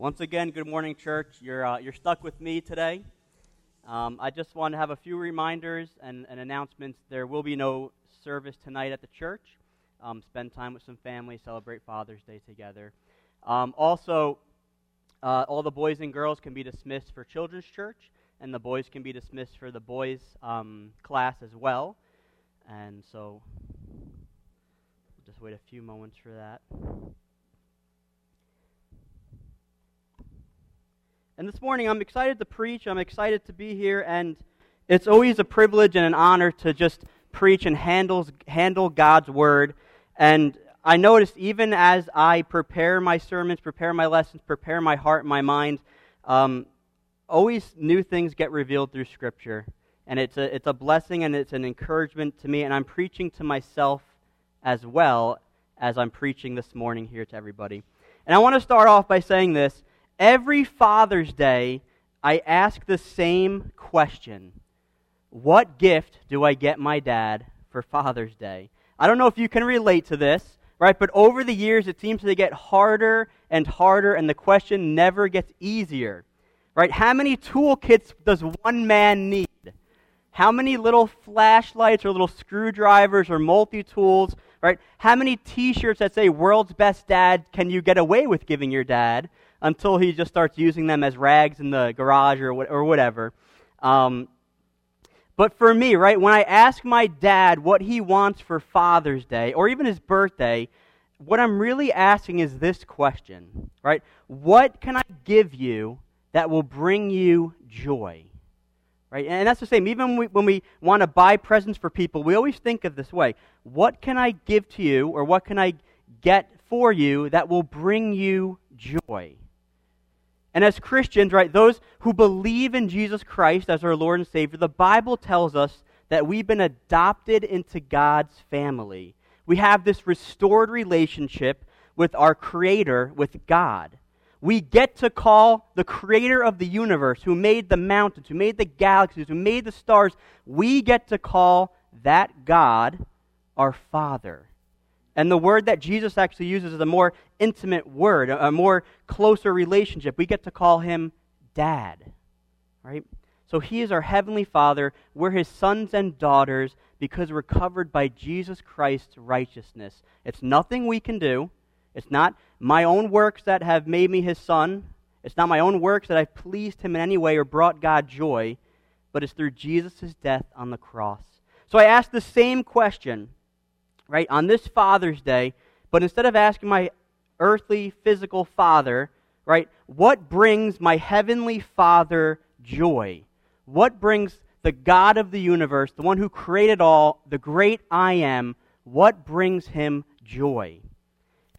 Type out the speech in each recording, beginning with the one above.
Once again, good morning, church. You're, uh, you're stuck with me today. Um, I just want to have a few reminders and, and, announcements. There will be no service tonight at the church. Um, spend time with some family, celebrate Father's Day together. Um, also, uh, all the boys and girls can be dismissed for children's church, and the boys can be dismissed for the boys' um, class as well. And so, just wait a few moments for that. And this morning, I'm excited to preach. I'm excited to be here. And it's always a privilege and an honor to just preach and handles, handle God's word. And I noticed even as I prepare my sermons, prepare my lessons, prepare my heart and my mind, um, always new things get revealed through Scripture. And it's a, it's a blessing and it's an encouragement to me. And I'm preaching to myself as well as I'm preaching this morning here to everybody. And I want to start off by saying this Every Father's Day, I ask the same question What gift do I get my dad for Father's Day? I don't know if you can relate to this, right? But over the years, it seems to get harder and harder, and the question never gets easier, right? How many toolkits does one man need? How many little flashlights or little screwdrivers or multi tools, right? How many t shirts that say world's best dad can you get away with giving your dad? Until he just starts using them as rags in the garage or, or whatever. Um, but for me, right, when I ask my dad what he wants for Father's Day or even his birthday, what I'm really asking is this question, right? What can I give you that will bring you joy? Right? And that's the same. Even when we, when we want to buy presents for people, we always think of this way What can I give to you or what can I get for you that will bring you joy? And as Christians, right, those who believe in Jesus Christ as our Lord and Savior, the Bible tells us that we've been adopted into God's family. We have this restored relationship with our Creator, with God. We get to call the Creator of the universe, who made the mountains, who made the galaxies, who made the stars, we get to call that God our Father. And the word that Jesus actually uses is a more intimate word, a more closer relationship. We get to call him dad, right? So he is our heavenly Father. We're his sons and daughters because we're covered by Jesus Christ's righteousness. It's nothing we can do. It's not my own works that have made me his son. It's not my own works that I've pleased him in any way or brought God joy, but it's through Jesus' death on the cross. So I ask the same question right, on this Father's Day, but instead of asking my earthly, physical father, right, what brings my heavenly Father joy? What brings the God of the universe, the one who created all, the great I am, what brings him joy?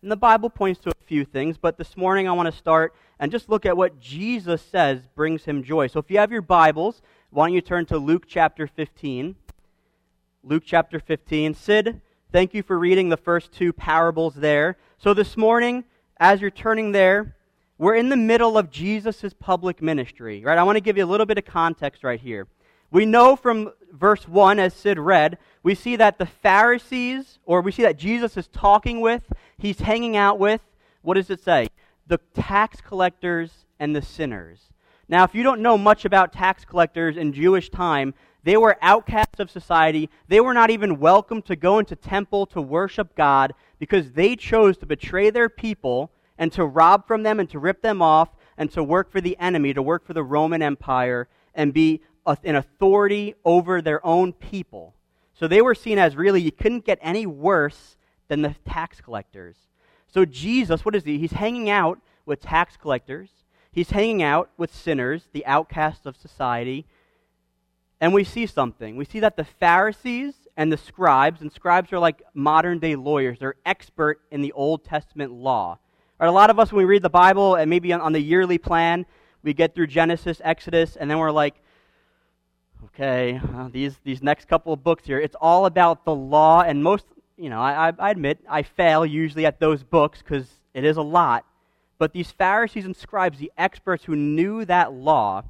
And the Bible points to a few things, but this morning I want to start and just look at what Jesus says brings him joy. So if you have your Bibles, why don't you turn to Luke chapter 15? Luke chapter 15. Sid, Thank you for reading the first two parables there. So this morning, as you're turning there, we're in the middle of Jesus' public ministry, right? I want to give you a little bit of context right here. We know from verse 1, as Sid read, we see that the Pharisees, or we see that Jesus is talking with, he's hanging out with, what does it say? The tax collectors and the sinners. Now, if you don't know much about tax collectors in Jewish time, they were outcasts of society. They were not even welcome to go into temple to worship God because they chose to betray their people and to rob from them and to rip them off and to work for the enemy, to work for the Roman Empire and be an authority over their own people. So they were seen as really, you couldn't get any worse than the tax collectors. So Jesus, what is he? He's hanging out with tax collectors. He's hanging out with sinners, the outcasts of society and we see something. We see that the Pharisees and the scribes, and scribes are like modern day lawyers, they're expert in the Old Testament law. Right, a lot of us, when we read the Bible, and maybe on, on the yearly plan, we get through Genesis, Exodus, and then we're like, okay, uh, these, these next couple of books here, it's all about the law, and most, you know, I, I admit I fail usually at those books because it is a lot. But these Pharisees and scribes, the experts who knew that law,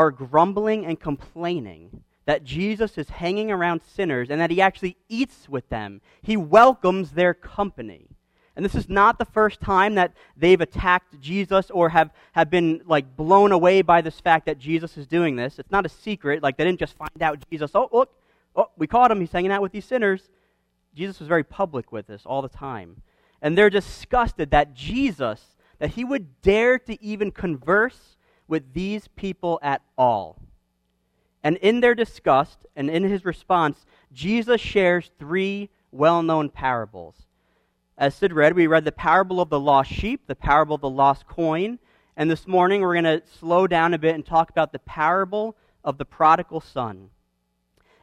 are grumbling and complaining that Jesus is hanging around sinners and that he actually eats with them. He welcomes their company. And this is not the first time that they've attacked Jesus or have, have been like blown away by this fact that Jesus is doing this. It's not a secret. Like they didn't just find out Jesus, oh, look, oh, we caught him. He's hanging out with these sinners. Jesus was very public with this all the time. And they're disgusted that Jesus, that he would dare to even converse with these people at all. And in their disgust and in his response, Jesus shares three well known parables. As Sid read, we read the parable of the lost sheep, the parable of the lost coin, and this morning we're going to slow down a bit and talk about the parable of the prodigal son.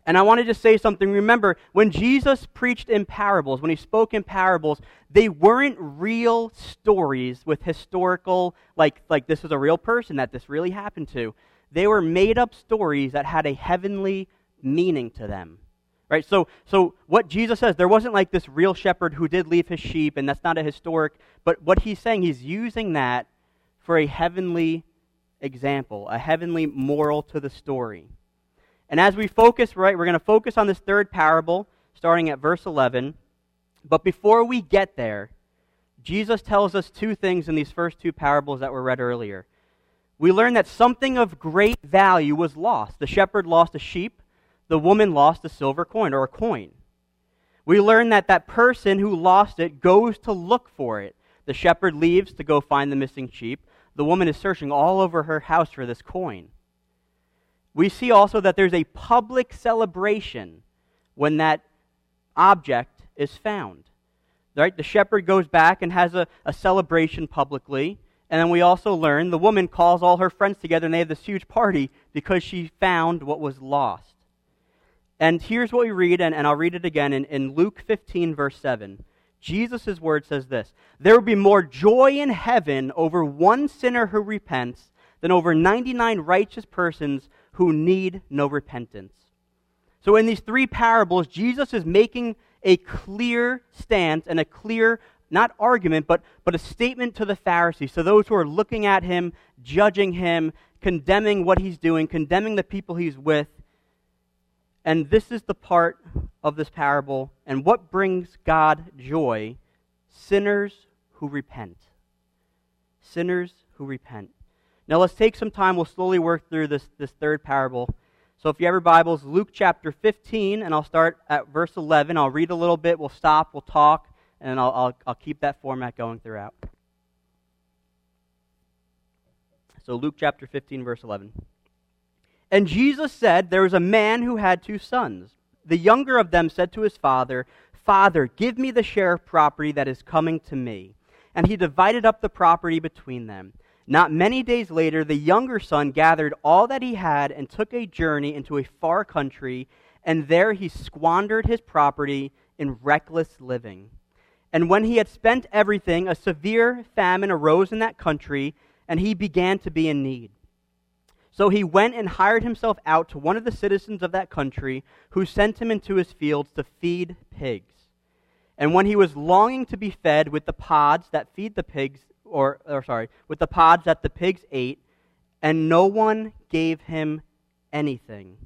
And I wanted to just say something. Remember, when Jesus preached in parables, when he spoke in parables, they weren't real stories with historical, like, like this is a real person that this really happened to. They were made up stories that had a heavenly meaning to them. Right? So, so what Jesus says, there wasn't like this real shepherd who did leave his sheep, and that's not a historic, but what he's saying, he's using that for a heavenly example, a heavenly moral to the story. And as we focus, right, we're going to focus on this third parable, starting at verse 11. But before we get there, Jesus tells us two things in these first two parables that were read earlier. We learn that something of great value was lost. The shepherd lost a sheep, the woman lost a silver coin or a coin. We learn that that person who lost it goes to look for it. The shepherd leaves to go find the missing sheep. The woman is searching all over her house for this coin. We see also that there's a public celebration when that object is found. Right? The shepherd goes back and has a, a celebration publicly. And then we also learn the woman calls all her friends together and they have this huge party because she found what was lost. And here's what we read, and, and I'll read it again in, in Luke 15, verse 7. Jesus' word says this There will be more joy in heaven over one sinner who repents than over 99 righteous persons who need no repentance. So, in these three parables, Jesus is making a clear stance and a clear, not argument, but, but a statement to the Pharisees, to those who are looking at him, judging him, condemning what he's doing, condemning the people he's with. And this is the part of this parable and what brings God joy sinners who repent. Sinners who repent. Now let's take some time. We'll slowly work through this, this third parable. So if you have your Bibles, Luke chapter 15, and I'll start at verse 11. I'll read a little bit, we'll stop, we'll talk, and I'll, I'll, I'll keep that format going throughout. So Luke chapter 15, verse 11. And Jesus said, There was a man who had two sons. The younger of them said to his father, Father, give me the share of property that is coming to me. And he divided up the property between them. Not many days later, the younger son gathered all that he had and took a journey into a far country, and there he squandered his property in reckless living. And when he had spent everything, a severe famine arose in that country, and he began to be in need. So he went and hired himself out to one of the citizens of that country, who sent him into his fields to feed pigs. And when he was longing to be fed with the pods that feed the pigs, or, or sorry, with the pods that the pigs ate, and no one gave him anything.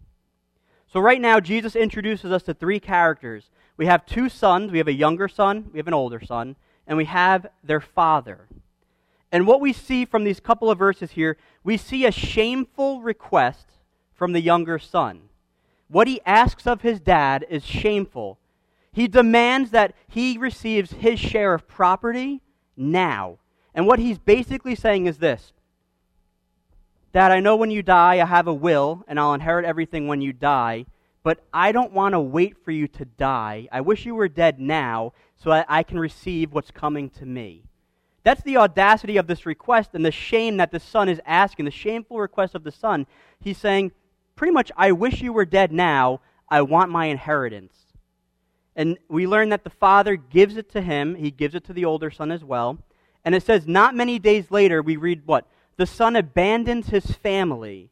So right now, Jesus introduces us to three characters. We have two sons. We have a younger son, we have an older son, and we have their father. And what we see from these couple of verses here, we see a shameful request from the younger son. What he asks of his dad is shameful. He demands that he receives his share of property now. And what he's basically saying is this Dad, I know when you die, I have a will, and I'll inherit everything when you die, but I don't want to wait for you to die. I wish you were dead now so I, I can receive what's coming to me. That's the audacity of this request and the shame that the son is asking, the shameful request of the son. He's saying, pretty much, I wish you were dead now. I want my inheritance. And we learn that the father gives it to him, he gives it to the older son as well. And it says, not many days later, we read what? The son abandons his family.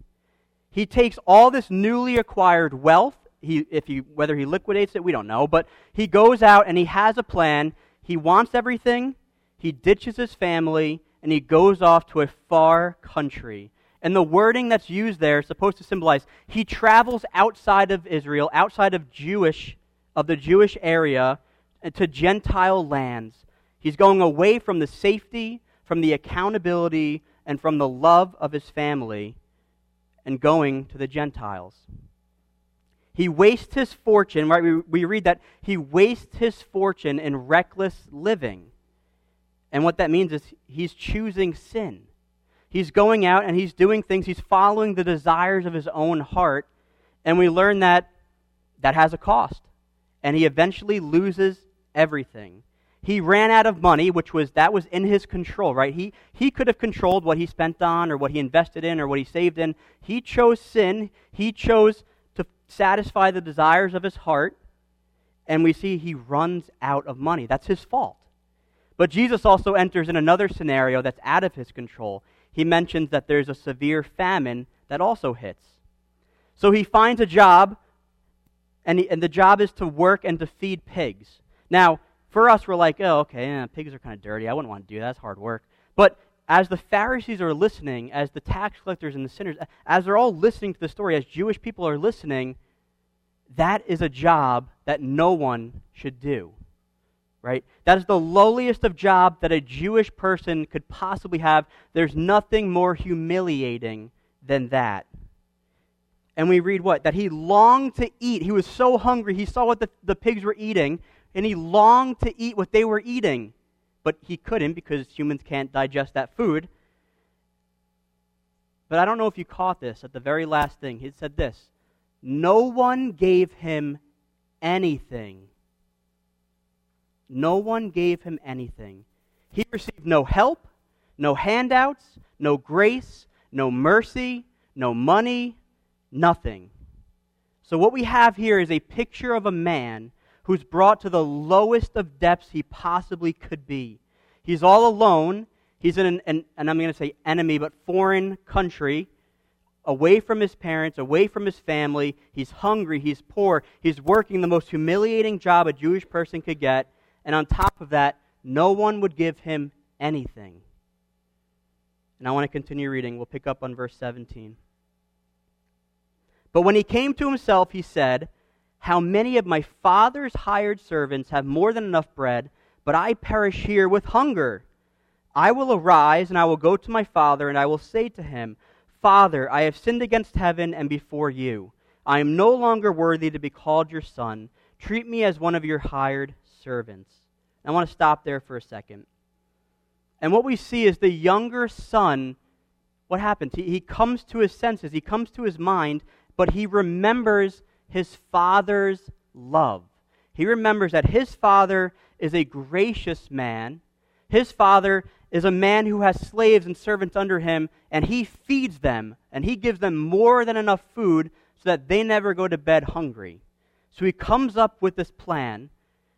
He takes all this newly acquired wealth. He, if he, whether he liquidates it, we don't know. But he goes out and he has a plan. He wants everything he ditches his family and he goes off to a far country. And the wording that's used there is supposed to symbolize he travels outside of Israel, outside of Jewish of the Jewish area to Gentile lands. He's going away from the safety, from the accountability, and from the love of his family and going to the Gentiles. He wastes his fortune, right? We, we read that he wastes his fortune in reckless living. And what that means is he's choosing sin. He's going out and he's doing things, he's following the desires of his own heart. And we learn that that has a cost. And he eventually loses everything. He ran out of money, which was that was in his control, right? He he could have controlled what he spent on or what he invested in or what he saved in. He chose sin. He chose to satisfy the desires of his heart. And we see he runs out of money. That's his fault. But Jesus also enters in another scenario that's out of his control. He mentions that there's a severe famine that also hits. So he finds a job, and, he, and the job is to work and to feed pigs. Now, for us, we're like, oh, okay, yeah, pigs are kind of dirty. I wouldn't want to do that. That's hard work. But as the Pharisees are listening, as the tax collectors and the sinners, as they're all listening to the story, as Jewish people are listening, that is a job that no one should do right? That is the lowliest of job that a Jewish person could possibly have. There's nothing more humiliating than that. And we read what? That he longed to eat. He was so hungry. He saw what the, the pigs were eating, and he longed to eat what they were eating. But he couldn't because humans can't digest that food. But I don't know if you caught this at the very last thing. He said this No one gave him anything no one gave him anything. He received no help, no handouts, no grace, no mercy, no money, nothing. So, what we have here is a picture of a man who's brought to the lowest of depths he possibly could be. He's all alone. He's in an, an and I'm going to say enemy, but foreign country, away from his parents, away from his family. He's hungry. He's poor. He's working the most humiliating job a Jewish person could get. And on top of that, no one would give him anything. And I want to continue reading. We'll pick up on verse 17. But when he came to himself, he said, How many of my father's hired servants have more than enough bread, but I perish here with hunger? I will arise, and I will go to my father, and I will say to him, Father, I have sinned against heaven and before you. I am no longer worthy to be called your son. Treat me as one of your hired servants. I want to stop there for a second. And what we see is the younger son, what happens? He, he comes to his senses, he comes to his mind, but he remembers his father's love. He remembers that his father is a gracious man. His father is a man who has slaves and servants under him, and he feeds them, and he gives them more than enough food so that they never go to bed hungry. So he comes up with this plan,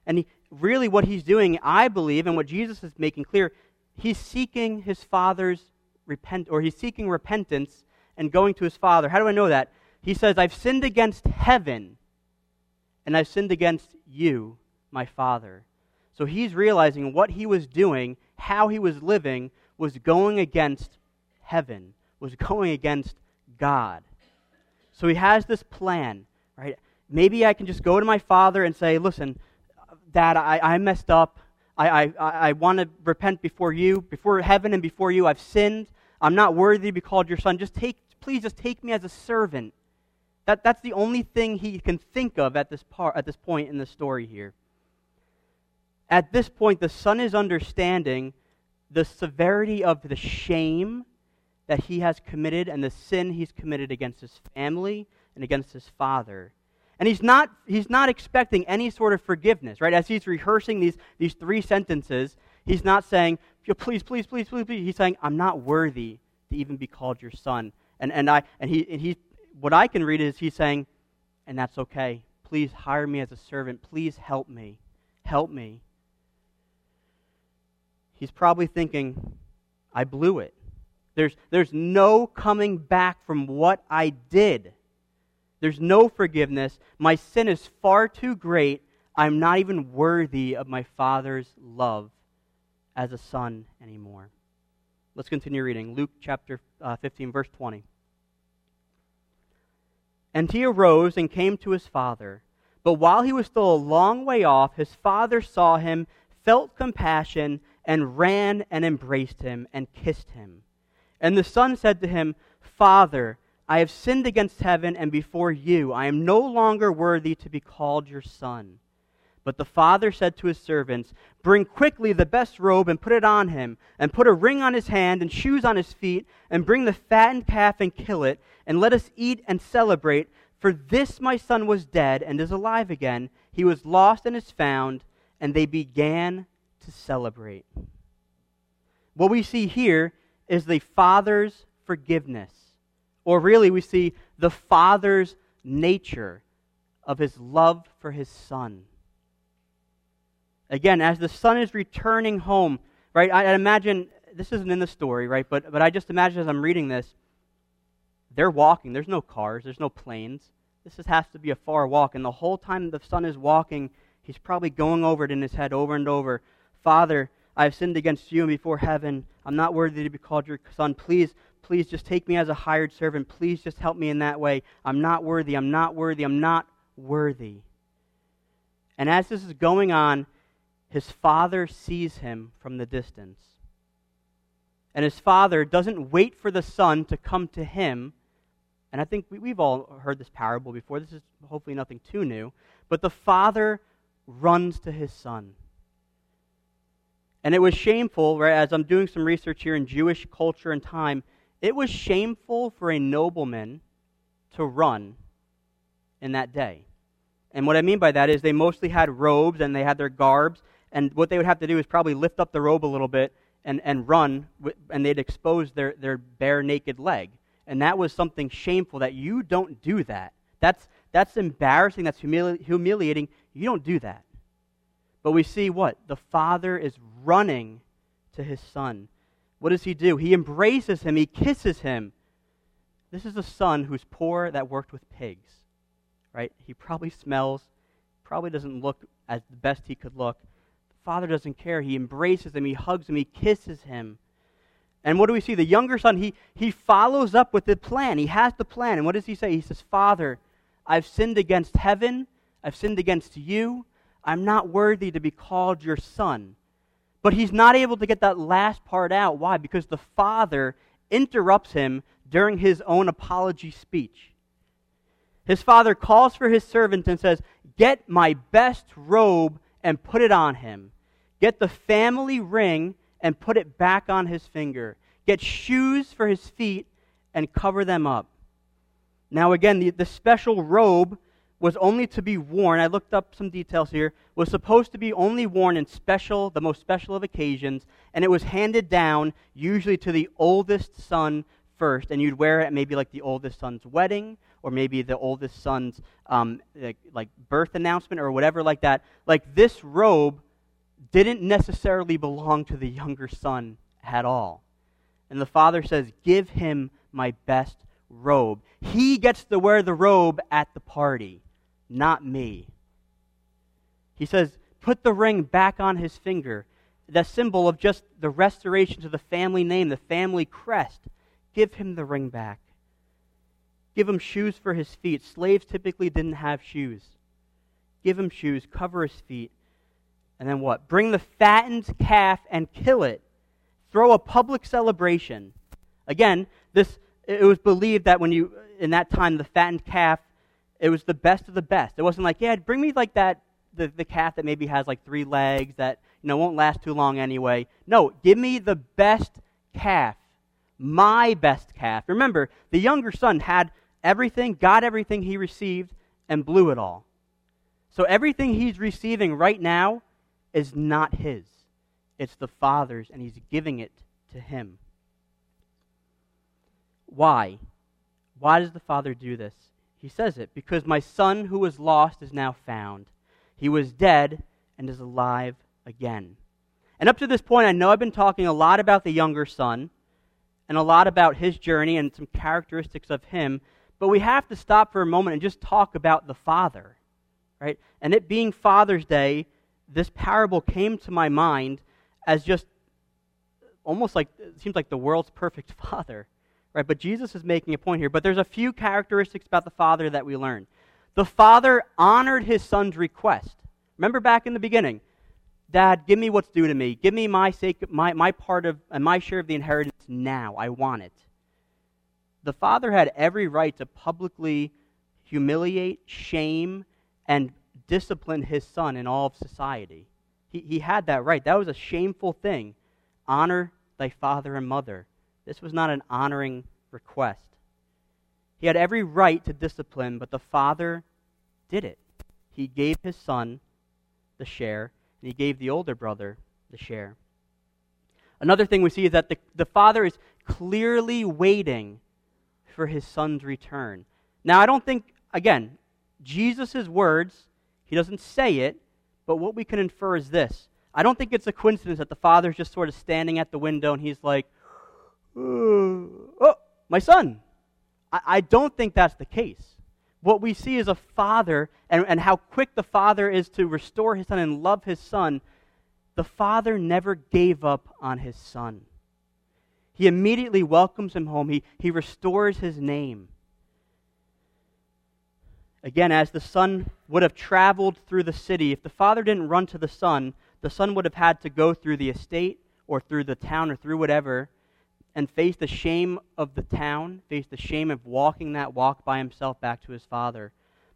and he, really what he's doing, I believe, and what Jesus is making clear, he's seeking his father's repent or he's seeking repentance and going to his father. How do I know that? He says, I've sinned against heaven and I've sinned against you, my father. So he's realizing what he was doing, how he was living, was going against heaven, was going against God. So he has this plan, right? Maybe I can just go to my father and say, listen, Dad, I, I messed up. I, I, I want to repent before you, before heaven and before you. I've sinned. I'm not worthy to be called your son. Just take, please just take me as a servant. That, that's the only thing he can think of at this, part, at this point in the story here. At this point, the son is understanding the severity of the shame that he has committed and the sin he's committed against his family and against his father. And he's not, he's not expecting any sort of forgiveness, right? As he's rehearsing these, these three sentences, he's not saying, please, please, please, please, please. He's saying, I'm not worthy to even be called your son. And, and, I, and, he, and he, what I can read is he's saying, and that's okay. Please hire me as a servant. Please help me. Help me. He's probably thinking, I blew it. There's, there's no coming back from what I did. There's no forgiveness. My sin is far too great. I'm not even worthy of my Father's love as a son anymore. Let's continue reading. Luke chapter uh, 15, verse 20. And he arose and came to his father. But while he was still a long way off, his father saw him, felt compassion and ran and embraced him and kissed him. And the son said to him, Father, I have sinned against heaven and before you. I am no longer worthy to be called your son. But the father said to his servants, Bring quickly the best robe and put it on him, and put a ring on his hand and shoes on his feet, and bring the fattened calf and kill it, and let us eat and celebrate. For this my son was dead and is alive again. He was lost and is found. And they began to celebrate. What we see here is the father's forgiveness. Or really, we see the father's nature of his love for his son. Again, as the son is returning home, right? I imagine this isn't in the story, right? But but I just imagine as I'm reading this, they're walking. There's no cars. There's no planes. This is, has to be a far walk, and the whole time the son is walking, he's probably going over it in his head over and over. Father, I have sinned against you and before heaven. I'm not worthy to be called your son. Please, please just take me as a hired servant. Please just help me in that way. I'm not worthy. I'm not worthy. I'm not worthy. And as this is going on, his father sees him from the distance. And his father doesn't wait for the son to come to him. And I think we've all heard this parable before. This is hopefully nothing too new. But the father runs to his son. And it was shameful, right, as I'm doing some research here in Jewish culture and time, it was shameful for a nobleman to run in that day. And what I mean by that is they mostly had robes and they had their garbs, and what they would have to do is probably lift up the robe a little bit and, and run, and they'd expose their, their bare naked leg. And that was something shameful that you don't do that. That's, that's embarrassing, that's humili- humiliating. You don't do that. But we see what? The father is running to his son. What does he do? He embraces him, he kisses him. This is a son who's poor that worked with pigs, right? He probably smells, probably doesn't look as the best he could look. Father doesn't care. He embraces him, he hugs him, he kisses him. And what do we see? The younger son, he, he follows up with the plan. He has the plan. And what does he say? He says, Father, I've sinned against heaven. I've sinned against you. I'm not worthy to be called your son. But he's not able to get that last part out. Why? Because the father interrupts him during his own apology speech. His father calls for his servant and says, Get my best robe and put it on him. Get the family ring and put it back on his finger. Get shoes for his feet and cover them up. Now, again, the, the special robe was only to be worn, I looked up some details here, was supposed to be only worn in special, the most special of occasions, and it was handed down usually to the oldest son first, and you'd wear it maybe like the oldest son's wedding or maybe the oldest son's um, like, like birth announcement or whatever like that. Like this robe didn't necessarily belong to the younger son at all. And the father says, Give him my best robe. He gets to wear the robe at the party, not me. He says, Put the ring back on his finger, the symbol of just the restoration to the family name, the family crest. Give him the ring back. Give him shoes for his feet. Slaves typically didn't have shoes. Give him shoes, cover his feet. And then what? Bring the fattened calf and kill it. Throw a public celebration. Again, this it was believed that when you in that time the fattened calf it was the best of the best. It wasn't like, yeah, bring me like that the, the calf that maybe has like three legs that you know won't last too long anyway. No, give me the best calf. My best calf. Remember, the younger son had everything, got everything he received, and blew it all. So everything he's receiving right now is not his, it's the Father's, and he's giving it to him. Why? Why does the Father do this? He says it because my son who was lost is now found. He was dead and is alive again. And up to this point, I know I've been talking a lot about the younger son and a lot about his journey and some characteristics of him. But we have to stop for a moment and just talk about the Father, right? And it being Father's Day, this parable came to my mind as just almost like it seems like the world's perfect Father, right? But Jesus is making a point here. But there's a few characteristics about the Father that we learn. The Father honored his Son's request. Remember back in the beginning, Dad, give me what's due to me. Give me my sake, my, my part of and my share of the inheritance now. I want it. The father had every right to publicly humiliate, shame, and discipline his son in all of society. He, he had that right. That was a shameful thing. Honor thy father and mother. This was not an honoring request. He had every right to discipline, but the father did it. He gave his son the share, and he gave the older brother the share. Another thing we see is that the, the father is clearly waiting for his son's return. Now, I don't think, again, Jesus' words, he doesn't say it, but what we can infer is this. I don't think it's a coincidence that the father's just sort of standing at the window and he's like, oh, my son. I, I don't think that's the case. What we see is a father and, and how quick the father is to restore his son and love his son. The father never gave up on his son. He immediately welcomes him home. He, he restores his name. Again, as the son would have traveled through the city, if the father didn't run to the son, the son would have had to go through the estate or through the town or through whatever and face the shame of the town, face the shame of walking that walk by himself back to his father.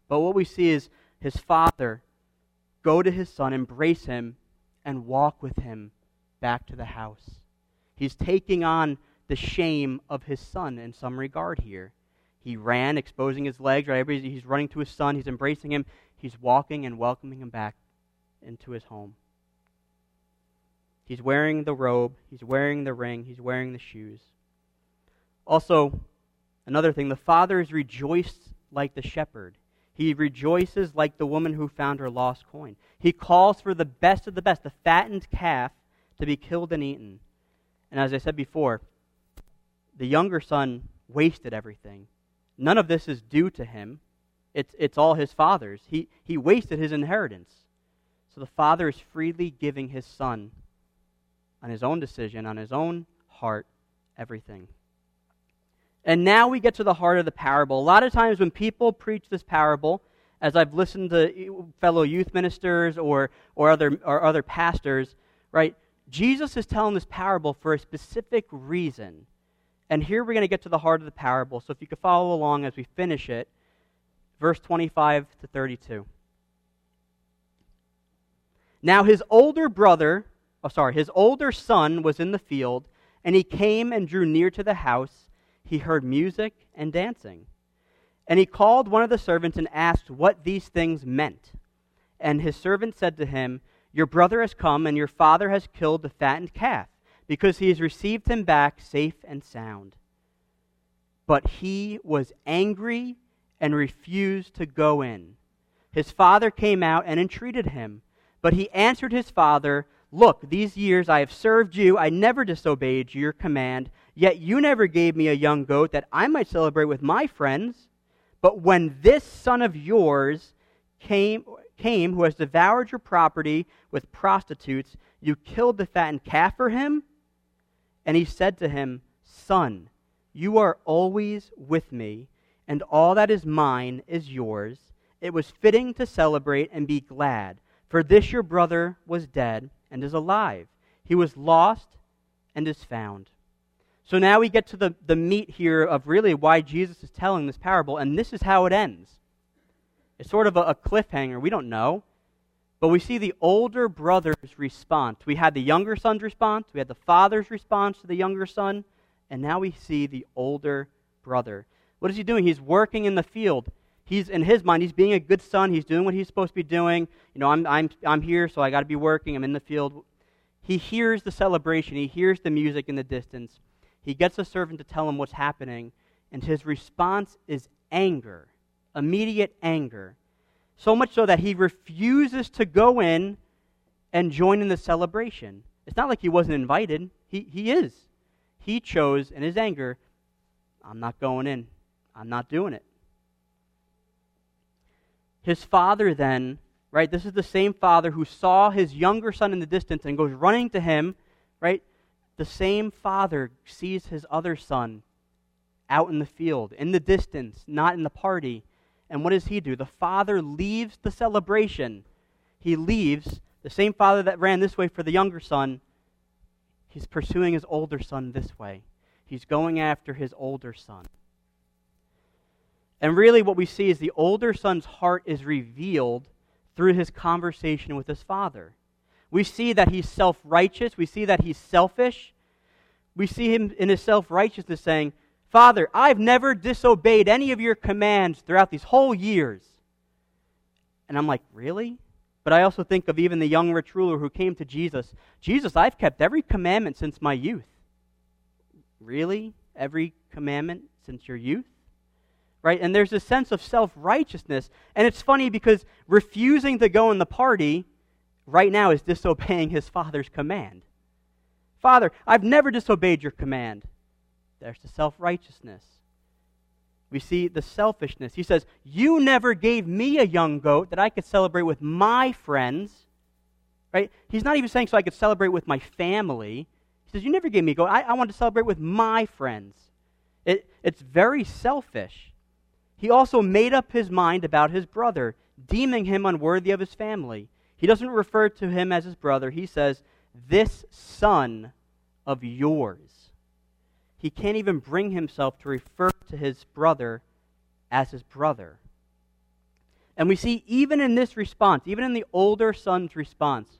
But what we see is his father go to his son, embrace him, and walk with him back to the house. He's taking on the shame of his son in some regard here. He ran, exposing his legs, right? He's running to his son, he's embracing him, he's walking and welcoming him back into his home. He's wearing the robe, he's wearing the ring, he's wearing the shoes. Also, another thing, the father is rejoiced like the shepherd. He rejoices like the woman who found her lost coin. He calls for the best of the best, the fattened calf, to be killed and eaten. And as I said before, the younger son wasted everything. None of this is due to him. It's, it's all his father's. He, he wasted his inheritance. So the father is freely giving his son on his own decision, on his own heart, everything. And now we get to the heart of the parable. A lot of times when people preach this parable, as I've listened to fellow youth ministers or, or, other, or other pastors, right, Jesus is telling this parable for a specific reason. And here we're going to get to the heart of the parable. So if you could follow along as we finish it, verse 25 to 32. Now his older brother oh, sorry, his older son was in the field, and he came and drew near to the house. He heard music and dancing. And he called one of the servants and asked what these things meant. And his servant said to him, Your brother has come, and your father has killed the fattened calf, because he has received him back safe and sound. But he was angry and refused to go in. His father came out and entreated him. But he answered his father, Look, these years I have served you. I never disobeyed your command. Yet you never gave me a young goat that I might celebrate with my friends. But when this son of yours came, came who has devoured your property with prostitutes, you killed the fattened calf for him? And he said to him, Son, you are always with me, and all that is mine is yours. It was fitting to celebrate and be glad, for this your brother was dead and is alive. He was lost and is found. So now we get to the, the meat here of really why Jesus is telling this parable, and this is how it ends. It's sort of a, a cliffhanger. We don't know. But we see the older brother's response. We had the younger son's response, we had the father's response to the younger son, and now we see the older brother. What is he doing? He's working in the field he's in his mind, he's being a good son. He's doing what he's supposed to be doing. You know, I'm, I'm, I'm here, so I got to be working. I'm in the field. He hears the celebration, he hears the music in the distance. He gets a servant to tell him what's happening, and his response is anger, immediate anger. So much so that he refuses to go in and join in the celebration. It's not like he wasn't invited, he, he is. He chose, in his anger, I'm not going in, I'm not doing it. His father then, right, this is the same father who saw his younger son in the distance and goes running to him, right? The same father sees his other son out in the field, in the distance, not in the party. And what does he do? The father leaves the celebration. He leaves The same father that ran this way for the younger son, he's pursuing his older son this way. He's going after his older son. And really, what we see is the older son's heart is revealed through his conversation with his father. We see that he's self righteous, we see that he's selfish. We see him in his self righteousness saying, Father, I've never disobeyed any of your commands throughout these whole years. And I'm like, Really? But I also think of even the young rich ruler who came to Jesus. Jesus, I've kept every commandment since my youth. Really? Every commandment since your youth? Right? And there's a sense of self righteousness. And it's funny because refusing to go in the party right now is disobeying his father's command. Father, I've never disobeyed your command. There's the self righteousness. We see the selfishness. He says, You never gave me a young goat that I could celebrate with my friends. Right? He's not even saying so I could celebrate with my family. He says, You never gave me a goat. I, I want to celebrate with my friends. It, it's very selfish. He also made up his mind about his brother, deeming him unworthy of his family. He doesn't refer to him as his brother. He says, This son of yours. He can't even bring himself to refer to his brother as his brother. And we see, even in this response, even in the older son's response,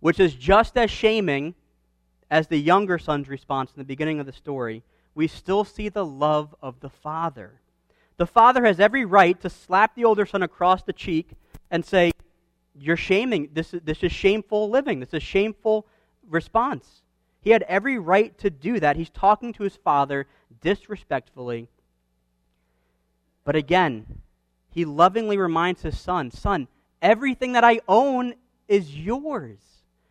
which is just as shaming as the younger son's response in the beginning of the story, we still see the love of the father. The father has every right to slap the older son across the cheek and say, You're shaming. This is, this is shameful living. This is shameful response. He had every right to do that. He's talking to his father disrespectfully. But again, he lovingly reminds his son Son, everything that I own is yours.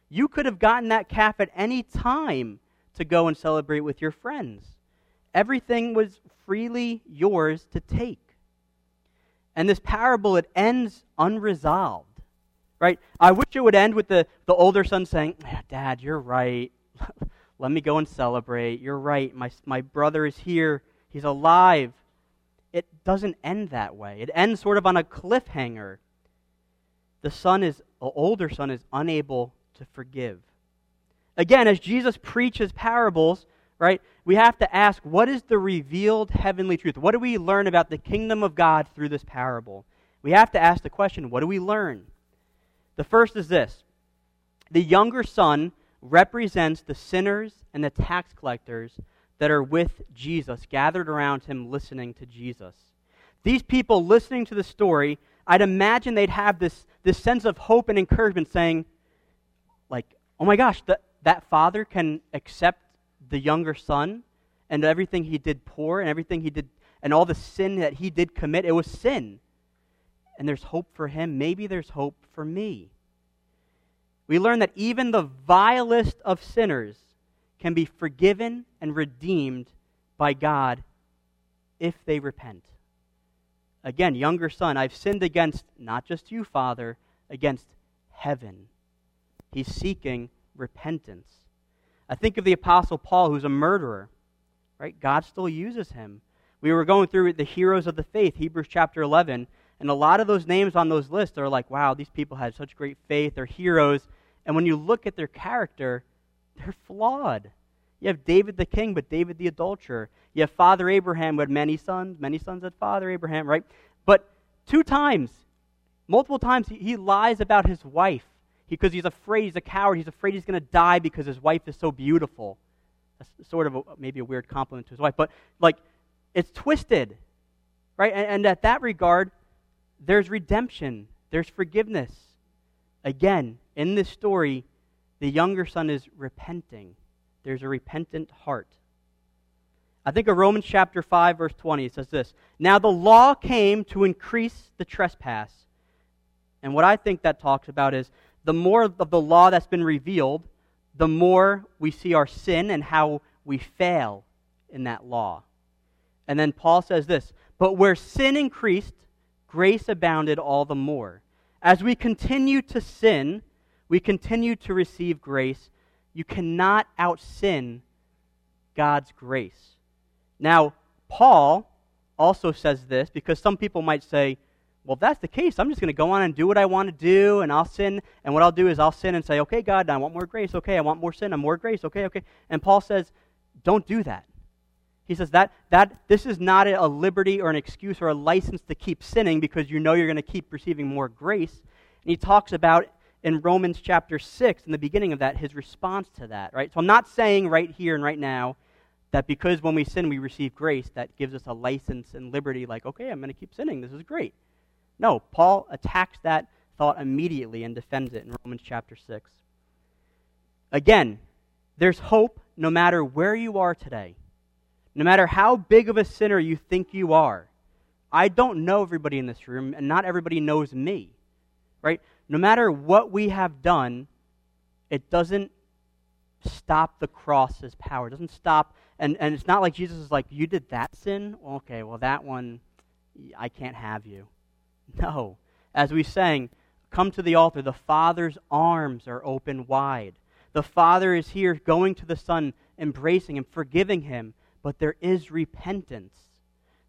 You could have gotten that calf at any time to go and celebrate with your friends. Everything was freely yours to take. And this parable, it ends unresolved. Right? I wish it would end with the, the older son saying, Dad, you're right. Let me go and celebrate. You're right. My, my brother is here. He's alive. It doesn't end that way. It ends sort of on a cliffhanger. The son is, the older son is unable to forgive. Again, as Jesus preaches parables, right? We have to ask what is the revealed heavenly truth? What do we learn about the kingdom of God through this parable? We have to ask the question what do we learn? The first is this the younger son represents the sinners and the tax collectors that are with Jesus, gathered around him listening to Jesus. These people listening to the story, I'd imagine they'd have this, this sense of hope and encouragement saying, like, oh my gosh, the, that father can accept the younger son and everything he did poor and everything he did and all the sin that he did commit, it was sin. And there's hope for him. Maybe there's hope for me. We learn that even the vilest of sinners can be forgiven and redeemed by God if they repent. Again, younger son, I've sinned against not just you, Father, against heaven. He's seeking repentance. I think of the Apostle Paul, who's a murderer, right? God still uses him. We were going through the heroes of the faith, Hebrews chapter 11, and a lot of those names on those lists are like, wow, these people had such great faith. They're heroes. And when you look at their character, they're flawed. You have David the king, but David the adulterer. You have Father Abraham who had many sons. Many sons had Father Abraham, right? But two times, multiple times, he, he lies about his wife because he's afraid, he's a coward, he's afraid he's going to die because his wife is so beautiful. That's sort of a, maybe a weird compliment to his wife, but like it's twisted, right? And, and at that regard, there's redemption, there's forgiveness. Again, in this story, the younger son is repenting. There's a repentant heart. I think of Romans chapter 5, verse 20. It says this Now the law came to increase the trespass. And what I think that talks about is the more of the law that's been revealed, the more we see our sin and how we fail in that law. And then Paul says this But where sin increased, grace abounded all the more. As we continue to sin, we continue to receive grace. You cannot out sin God's grace. Now, Paul also says this because some people might say, well, if that's the case, I'm just going to go on and do what I want to do, and I'll sin. And what I'll do is I'll sin and say, okay, God, I want more grace. Okay, I want more sin. I'm more grace. Okay, okay. And Paul says, don't do that. He says that, that this is not a liberty or an excuse or a license to keep sinning because you know you're going to keep receiving more grace. And he talks about in Romans chapter 6, in the beginning of that, his response to that, right? So I'm not saying right here and right now that because when we sin we receive grace, that gives us a license and liberty, like, okay, I'm going to keep sinning. This is great. No, Paul attacks that thought immediately and defends it in Romans chapter 6. Again, there's hope no matter where you are today, no matter how big of a sinner you think you are. I don't know everybody in this room, and not everybody knows me, right? No matter what we have done, it doesn't stop the cross's power. It doesn't stop, and, and it's not like Jesus is like, You did that sin? Okay, well, that one, I can't have you. No. As we sang, come to the altar. The Father's arms are open wide. The Father is here going to the Son, embracing him, forgiving him. But there is repentance.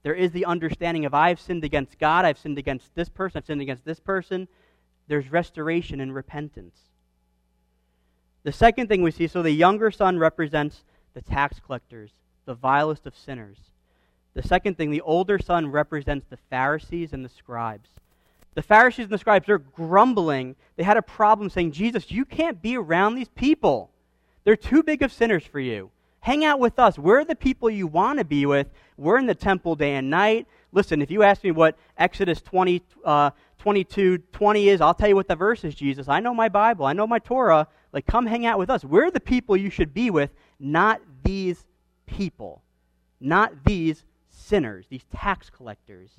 There is the understanding of I've sinned against God, I've sinned against this person, I've sinned against this person. There's restoration and repentance. The second thing we see so the younger son represents the tax collectors, the vilest of sinners. The second thing, the older son represents the Pharisees and the scribes. The Pharisees and the scribes are grumbling. They had a problem saying, Jesus, you can't be around these people. They're too big of sinners for you. Hang out with us. We're the people you want to be with. We're in the temple day and night. Listen, if you ask me what Exodus 20, uh, 22, 20 is, I'll tell you what the verse is, Jesus. I know my Bible. I know my Torah. Like, come hang out with us. We're the people you should be with, not these people. Not these sinners, these tax collectors.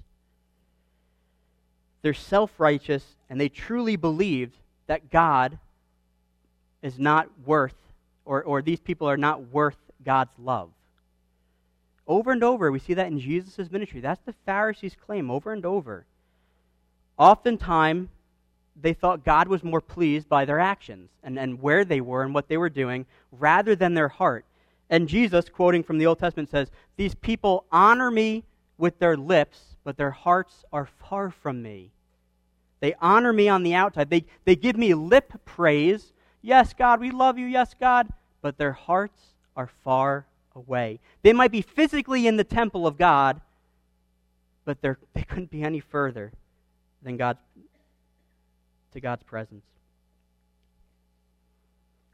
They're self righteous and they truly believed that God is not worth, or, or these people are not worth God's love. Over and over, we see that in Jesus' ministry. That's the Pharisees' claim over and over. Oftentimes, they thought God was more pleased by their actions and, and where they were and what they were doing rather than their heart. And Jesus, quoting from the Old Testament, says, These people honor me with their lips, but their hearts are far from me. They honor me on the outside. They, they give me lip praise. Yes, God, we love you. Yes, God. But their hearts are far away. They might be physically in the temple of God, but they're, couldn't be any further than God's, to God's presence.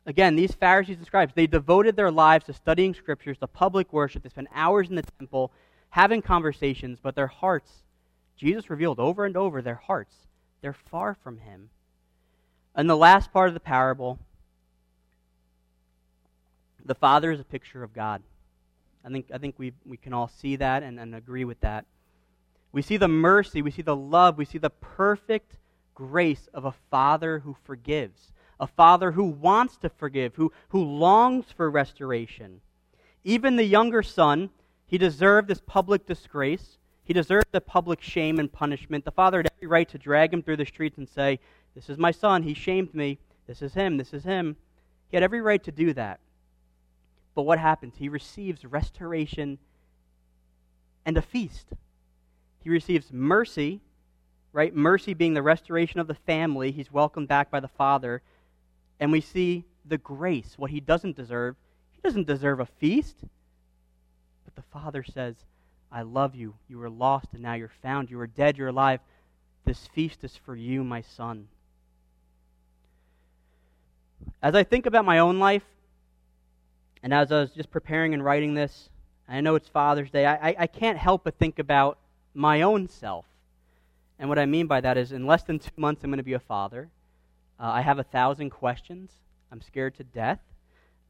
Again, these Pharisees and scribes, they devoted their lives to studying scriptures, to public worship. They spent hours in the temple having conversations, but their hearts, Jesus revealed over and over their hearts, they're far from him. And the last part of the parable, the Father is a picture of God. I think, I think we, we can all see that and, and agree with that. We see the mercy, we see the love, we see the perfect grace of a Father who forgives a father who wants to forgive, who, who longs for restoration. Even the younger son, he deserved this public disgrace. He deserved the public shame and punishment. The father had every right to drag him through the streets and say, This is my son. He shamed me. This is him. This is him. He had every right to do that. But what happens? He receives restoration and a feast. He receives mercy, right? Mercy being the restoration of the family. He's welcomed back by the father and we see the grace, what he doesn't deserve. He doesn't deserve a feast. But the Father says, I love you. You were lost and now you're found. You were dead, you're alive. This feast is for you, my son. As I think about my own life, and as I was just preparing and writing this, I know it's Father's Day, I, I, can't help but think about my own self. And what I mean by that is, in less than two months, I'm going to be a father. Uh, I have a thousand questions. I'm scared to death.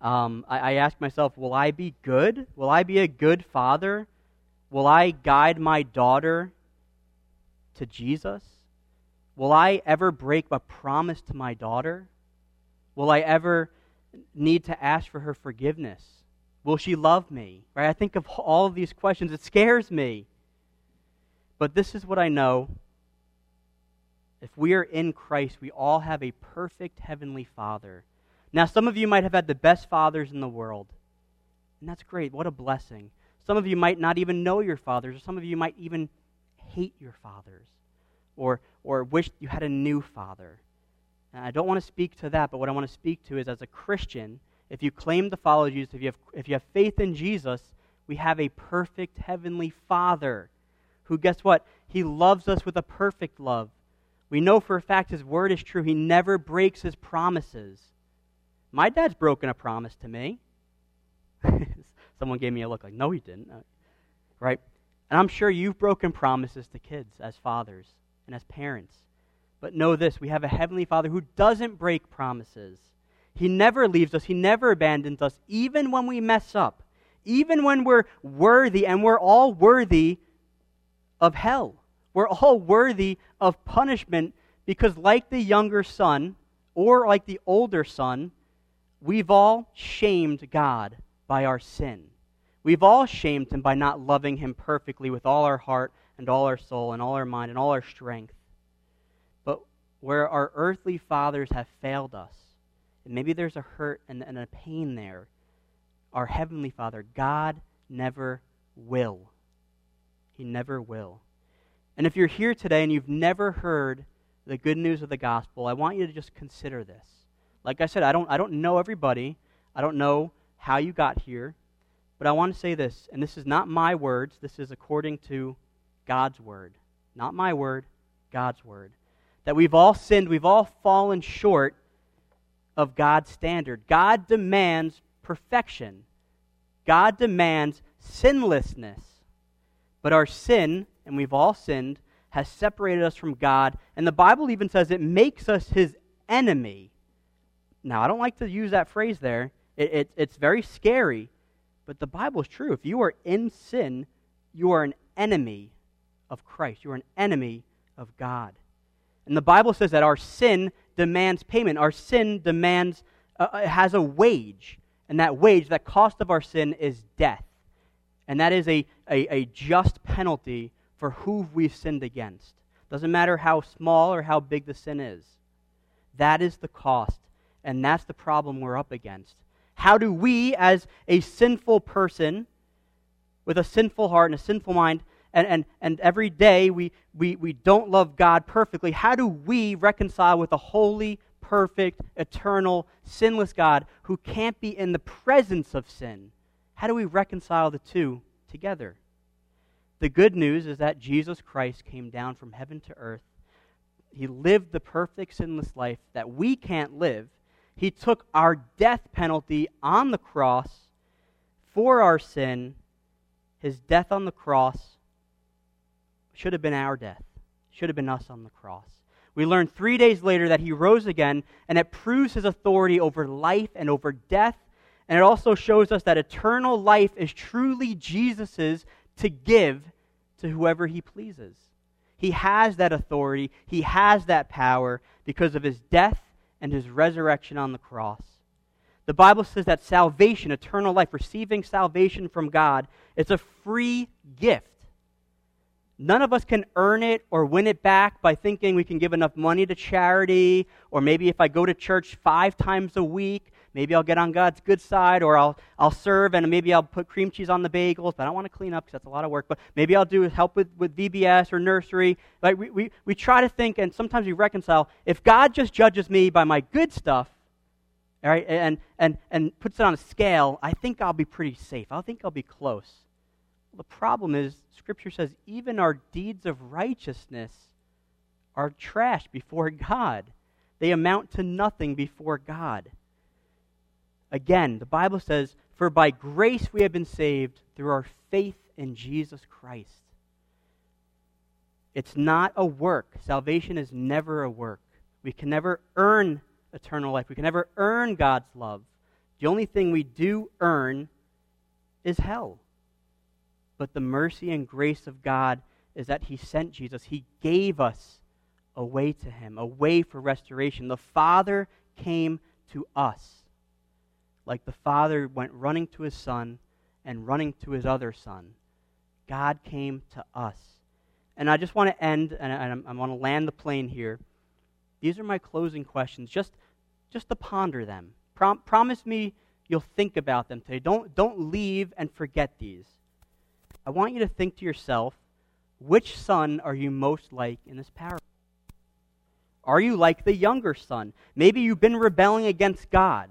Um, I, I ask myself, will I be good? Will I be a good father? Will I guide my daughter to Jesus? Will I ever break a promise to my daughter? Will I ever need to ask for her forgiveness? Will she love me? Right? I think of all of these questions. It scares me. But this is what I know if we are in Christ, we all have a perfect heavenly Father. Now, some of you might have had the best fathers in the world, and that's great. What a blessing. Some of you might not even know your fathers, or some of you might even hate your fathers. or, or wish you had a new father. And I don't want to speak to that, but what I want to speak to is as a Christian, if you claim to follow Jesus, if you have, if you have faith in Jesus, we have a perfect heavenly Father who, guess what? He loves us with a perfect love. We know for a fact his word is true. He never breaks his promises. My dad's broken a promise to me. Someone gave me a look like, no, he didn't. Uh, right? And I'm sure you've broken promises to kids as fathers and as parents. But know this we have a Heavenly Father who doesn't break promises. He never leaves us, He never abandons us, even when we mess up, even when we're worthy, and we're all worthy of hell. We're all worthy of punishment because, like the younger son or like the older son, we've all shamed God by our sin. We've all shamed him by not loving him perfectly with all our heart and all our soul and all our mind and all our strength. Where our earthly fathers have failed us, and maybe there's a hurt and, and a pain there, our heavenly Father, God never will. He never will. And if you're here today and you've never heard the good news of the gospel, I want you to just consider this. Like I said, I don't, I don't know everybody. I don't know how you got here. But I want to say this, and this is not my words, this is according to God's word. Not my word, God's word. That we've all sinned, we've all fallen short of God's standard. God demands perfection, God demands sinlessness. But our sin, and we've all sinned, has separated us from God. And the Bible even says it makes us his enemy. Now, I don't like to use that phrase there. It, it, it's very scary but the Bible is true. If you are in sin, you are an enemy of Christ. You are an enemy of God. And the Bible says that our sin demands payment. Our sin demands, uh, uh, has a wage. And that wage, that cost of our sin is death. And that is a, a, a just penalty for who we've sinned against. Doesn't matter how small or how big the sin is. That is the cost. And that's the problem we're up against. How do we, as a sinful person with a sinful heart and a sinful mind, and, and, and every day we, we, we don't love God perfectly, how do we reconcile with a holy, perfect, eternal, sinless God who can't be in the presence of sin? How do we reconcile the two together? The good news is that Jesus Christ came down from heaven to earth. He lived the perfect, sinless life that we can't live he took our death penalty on the cross for our sin. His death on the cross should have been our death, should have been us on the cross. We learn three days later that he rose again, and it proves his authority over life and over death. And it also shows us that eternal life is truly Jesus's to give to whoever he pleases. He has that authority, he has that power because of his death and his resurrection on the cross. The Bible says that salvation, eternal life, receiving salvation from God, is a free gift. None of us can earn it or win it back by thinking we can give enough money to charity, or maybe if I go to church five times a week, maybe I'll get on God's good side, or I'll, I'll serve and maybe I'll put cream cheese on the bagels, but I don't want to clean up because that's a lot of work. But maybe I'll do help with, with VBS or nursery. Like we, we, we try to think, and sometimes we reconcile, if God just judges me by my good stuff, all right, and, and, and puts it on a scale, I think I'll be pretty safe. I think I'll be close. The problem is, Scripture says even our deeds of righteousness are trash before God. They amount to nothing before God. Again, the Bible says, For by grace we have been saved through our faith in Jesus Christ. It's not a work. Salvation is never a work. We can never earn eternal life. We can never earn God's love. The only thing we do earn is hell. But the mercy and grace of God is that He sent Jesus. He gave us a way to Him, a way for restoration. The Father came to us. Like the Father went running to His Son and running to His other Son. God came to us. And I just want to end, and I, I want to land the plane here. These are my closing questions, just, just to ponder them. Prom- promise me you'll think about them today. Don't, don't leave and forget these. I want you to think to yourself which son are you most like in this parable? Are you like the younger son? Maybe you've been rebelling against God.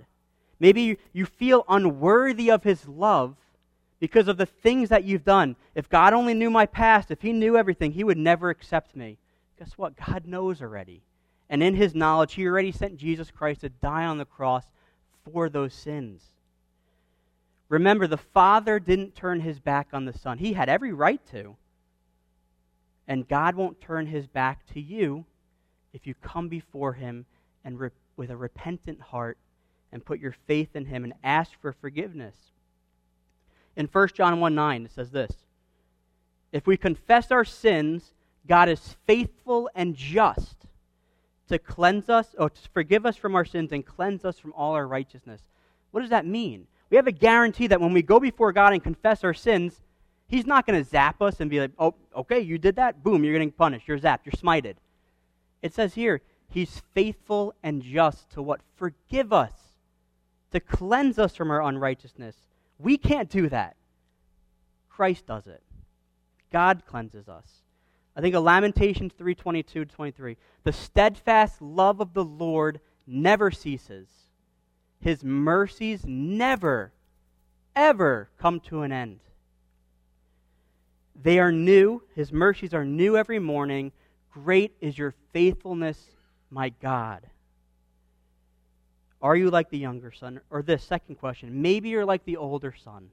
Maybe you feel unworthy of his love because of the things that you've done. If God only knew my past, if he knew everything, he would never accept me. Guess what? God knows already. And in his knowledge, he already sent Jesus Christ to die on the cross for those sins. Remember, the Father didn't turn his back on the Son. He had every right to. And God won't turn his back to you if you come before him and re- with a repentant heart and put your faith in him and ask for forgiveness. In 1 John 1 9, it says this If we confess our sins, God is faithful and just to cleanse us, or to forgive us from our sins and cleanse us from all our righteousness. What does that mean? We have a guarantee that when we go before God and confess our sins, He's not going to zap us and be like, oh, okay, you did that. Boom, you're getting punished. You're zapped. You're smited. It says here, He's faithful and just to what? Forgive us, to cleanse us from our unrighteousness. We can't do that. Christ does it. God cleanses us. I think of Lamentations 3:22 23. The steadfast love of the Lord never ceases. His mercies never ever come to an end. They are new, his mercies are new every morning. Great is your faithfulness, my God. Are you like the younger son? Or this second question, maybe you're like the older son.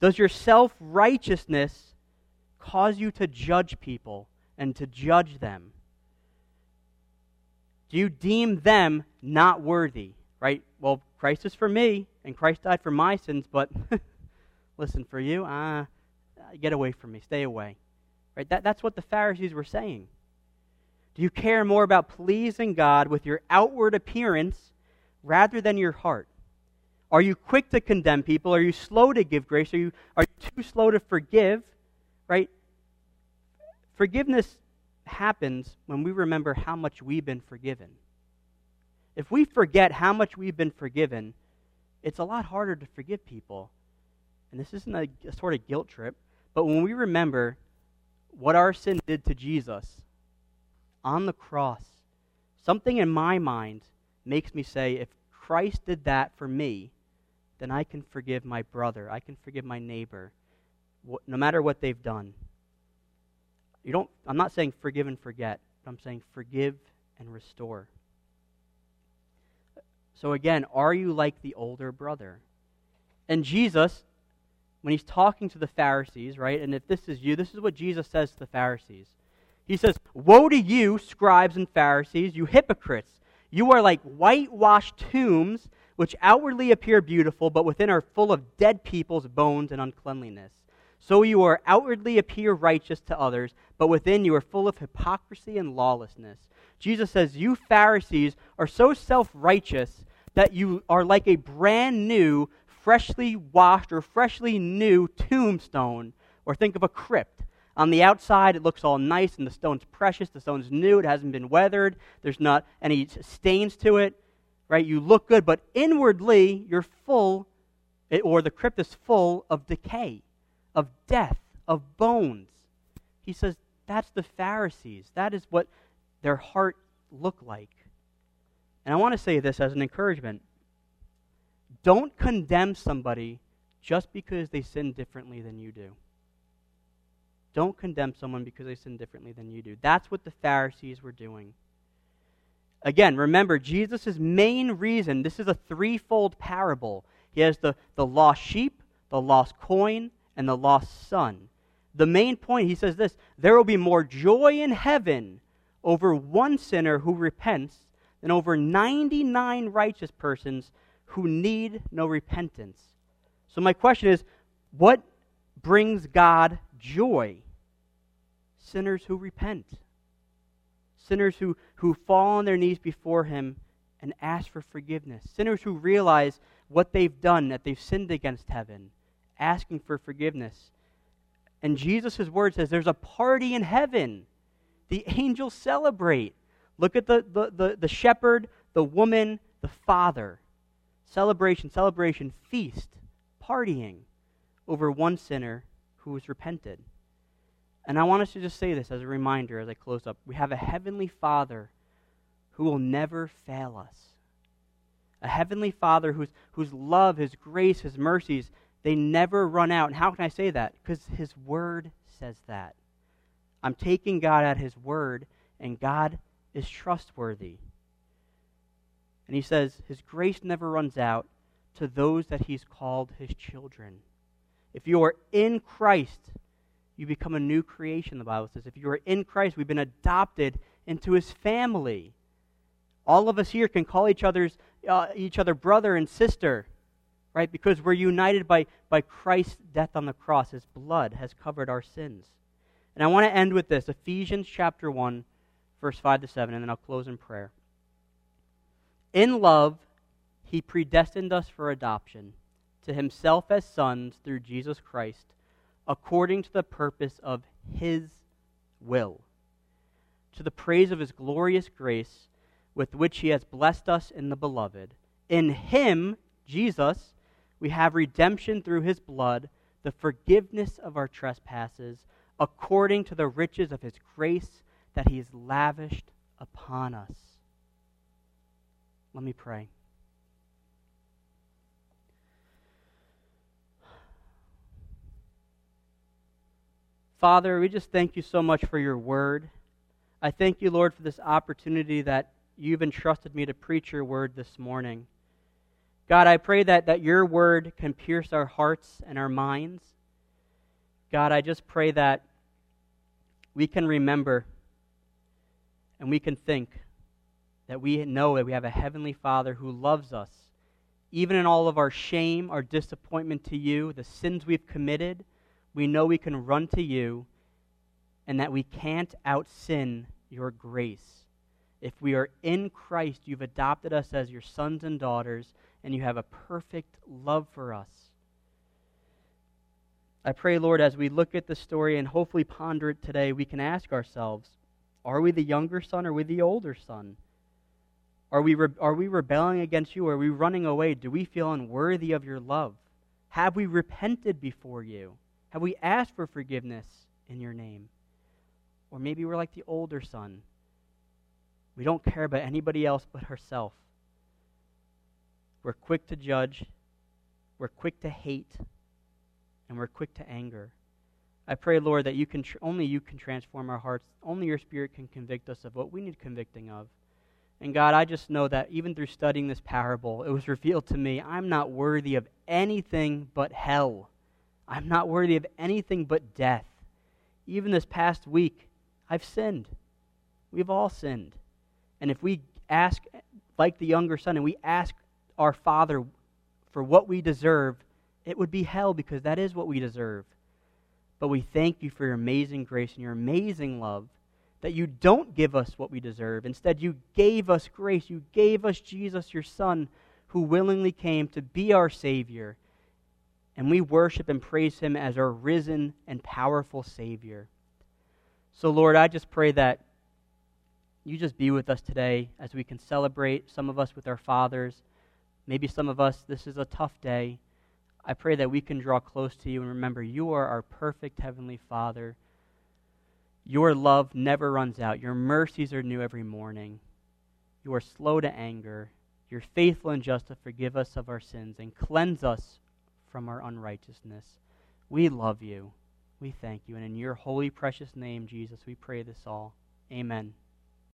Does your self righteousness cause you to judge people and to judge them? Do you deem them not worthy? Right? Well, Christ is for me, and Christ died for my sins, but listen, for you, uh, get away from me. Stay away. Right? That, that's what the Pharisees were saying. Do you care more about pleasing God with your outward appearance rather than your heart? Are you quick to condemn people? Are you slow to give grace? Are you, are you too slow to forgive? right? Forgiveness happens when we remember how much we've been forgiven. If we forget how much we've been forgiven, it's a lot harder to forgive people. And this isn't a, a sort of guilt trip, but when we remember what our sin did to Jesus on the cross, something in my mind makes me say, if Christ did that for me, then I can forgive my brother, I can forgive my neighbor, no matter what they've done. You don't, I'm not saying forgive and forget, I'm saying forgive and restore. So again, are you like the older brother? And Jesus, when he's talking to the Pharisees, right, and if this is you, this is what Jesus says to the Pharisees. He says, Woe to you, scribes and Pharisees, you hypocrites! You are like whitewashed tombs, which outwardly appear beautiful, but within are full of dead people's bones and uncleanliness. So you are outwardly appear righteous to others, but within you are full of hypocrisy and lawlessness. Jesus says, You Pharisees are so self righteous that you are like a brand new, freshly washed or freshly new tombstone, or think of a crypt. On the outside, it looks all nice and the stone's precious, the stone's new, it hasn't been weathered, there's not any stains to it, right? You look good, but inwardly, you're full, or the crypt is full of decay of death, of bones. He says that's the Pharisees. That is what their heart looked like. And I want to say this as an encouragement. Don't condemn somebody just because they sin differently than you do. Don't condemn someone because they sin differently than you do. That's what the Pharisees were doing. Again, remember, Jesus' main reason this is a threefold parable. He has the, the lost sheep, the lost coin, and the lost son. The main point, he says this there will be more joy in heaven over one sinner who repents than over 99 righteous persons who need no repentance. So, my question is what brings God joy? Sinners who repent, sinners who, who fall on their knees before Him and ask for forgiveness, sinners who realize what they've done, that they've sinned against heaven asking for forgiveness. And Jesus' word says there's a party in heaven. The angels celebrate. Look at the, the, the, the shepherd, the woman, the father. Celebration, celebration, feast, partying over one sinner who was repented. And I want us to just say this as a reminder as I close up. We have a heavenly Father who will never fail us. A heavenly Father whose, whose love, his grace, his mercies, they never run out. And how can I say that? Because his word says that. I'm taking God at his word, and God is trustworthy. And he says, His grace never runs out to those that he's called his children. If you are in Christ, you become a new creation, the Bible says. If you are in Christ, we've been adopted into his family. All of us here can call each other's uh, each other brother and sister, right? Because we're united by, by Christ's death on the cross. His blood has covered our sins. And I want to end with this Ephesians chapter 1, verse 5 to 7, and then I'll close in prayer. In love, he predestined us for adoption to himself as sons through Jesus Christ, according to the purpose of his will, to the praise of his glorious grace with which he has blessed us in the beloved. In him, Jesus, we have redemption through his blood, the forgiveness of our trespasses, according to the riches of his grace that he has lavished upon us. Let me pray. Father, we just thank you so much for your word. I thank you, Lord, for this opportunity that you've entrusted me to preach your word this morning. God, I pray that, that your word can pierce our hearts and our minds. God, I just pray that we can remember and we can think that we know that we have a heavenly Father who loves us, even in all of our shame, our disappointment to you, the sins we've committed. We know we can run to you and that we can't out sin your grace. If we are in Christ, you've adopted us as your sons and daughters, and you have a perfect love for us. I pray, Lord, as we look at the story and hopefully ponder it today, we can ask ourselves are we the younger son or are we the older son? Are we, re- are we rebelling against you? Are we running away? Do we feel unworthy of your love? Have we repented before you? Have we asked for forgiveness in your name? Or maybe we're like the older son we don't care about anybody else but ourselves. We're quick to judge, we're quick to hate, and we're quick to anger. I pray, Lord, that you can tr- only you can transform our hearts. Only your Spirit can convict us of what we need convicting of. And God, I just know that even through studying this parable, it was revealed to me I'm not worthy of anything but hell. I'm not worthy of anything but death. Even this past week, I've sinned. We've all sinned. And if we ask, like the younger son, and we ask our Father for what we deserve, it would be hell because that is what we deserve. But we thank you for your amazing grace and your amazing love that you don't give us what we deserve. Instead, you gave us grace. You gave us Jesus, your Son, who willingly came to be our Savior. And we worship and praise him as our risen and powerful Savior. So, Lord, I just pray that you just be with us today as we can celebrate, some of us with our fathers. Maybe some of us, this is a tough day. I pray that we can draw close to you and remember you are our perfect Heavenly Father. Your love never runs out. Your mercies are new every morning. You are slow to anger. You're faithful and just to forgive us of our sins and cleanse us from our unrighteousness. We love you. We thank you. And in your holy, precious name, Jesus, we pray this all. Amen.